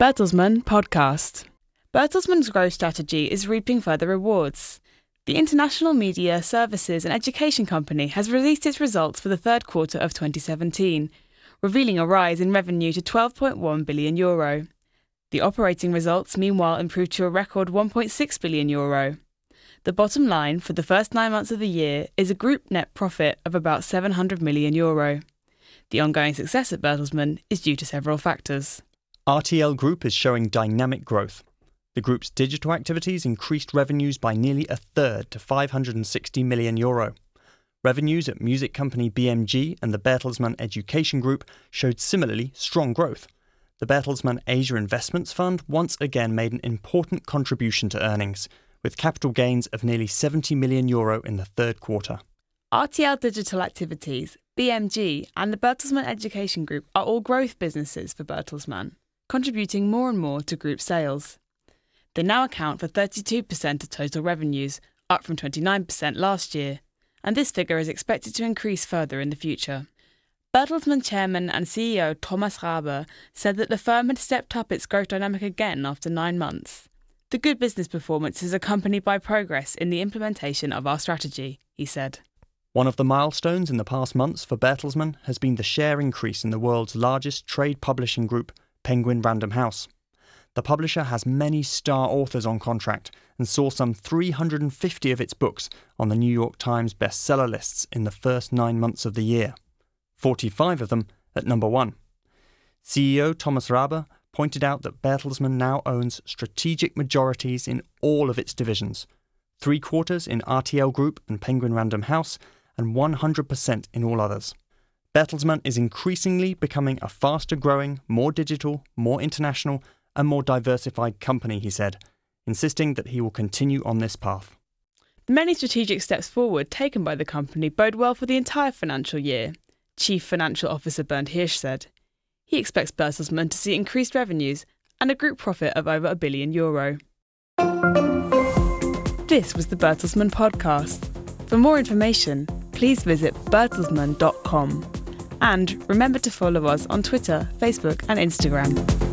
Bertelsmann Podcast. Bertelsmann's growth strategy is reaping further rewards. The international media, services, and education company has released its results for the third quarter of 2017, revealing a rise in revenue to 12.1 billion euro. The operating results, meanwhile, improved to a record 1.6 billion euro. The bottom line for the first nine months of the year is a group net profit of about 700 million euro. The ongoing success at Bertelsmann is due to several factors. RTL Group is showing dynamic growth. The group's digital activities increased revenues by nearly a third to 560 million euro. Revenues at music company BMG and the Bertelsmann Education Group showed similarly strong growth. The Bertelsmann Asia Investments Fund once again made an important contribution to earnings, with capital gains of nearly 70 million euro in the third quarter. RTL Digital Activities, BMG, and the Bertelsmann Education Group are all growth businesses for Bertelsmann contributing more and more to group sales. They now account for 32% of total revenues, up from 29% last year, and this figure is expected to increase further in the future. Bertelsmann chairman and CEO Thomas Rabe said that the firm had stepped up its growth dynamic again after nine months. The good business performance is accompanied by progress in the implementation of our strategy, he said. One of the milestones in the past months for Bertelsmann has been the share increase in the world's largest trade publishing group, Penguin Random House. The publisher has many star authors on contract and saw some 350 of its books on the New York Times bestseller lists in the first nine months of the year, 45 of them at number one. CEO Thomas Rabe pointed out that Bertelsmann now owns strategic majorities in all of its divisions, three quarters in RTL Group and Penguin Random House, and 100% in all others. Bertelsmann is increasingly becoming a faster growing, more digital, more international, and more diversified company, he said, insisting that he will continue on this path. The many strategic steps forward taken by the company bode well for the entire financial year, Chief Financial Officer Bernd Hirsch said. He expects Bertelsmann to see increased revenues and a group profit of over a billion euro. This was the Bertelsmann podcast. For more information, please visit bertelsmann.com. And remember to follow us on Twitter, Facebook, and Instagram.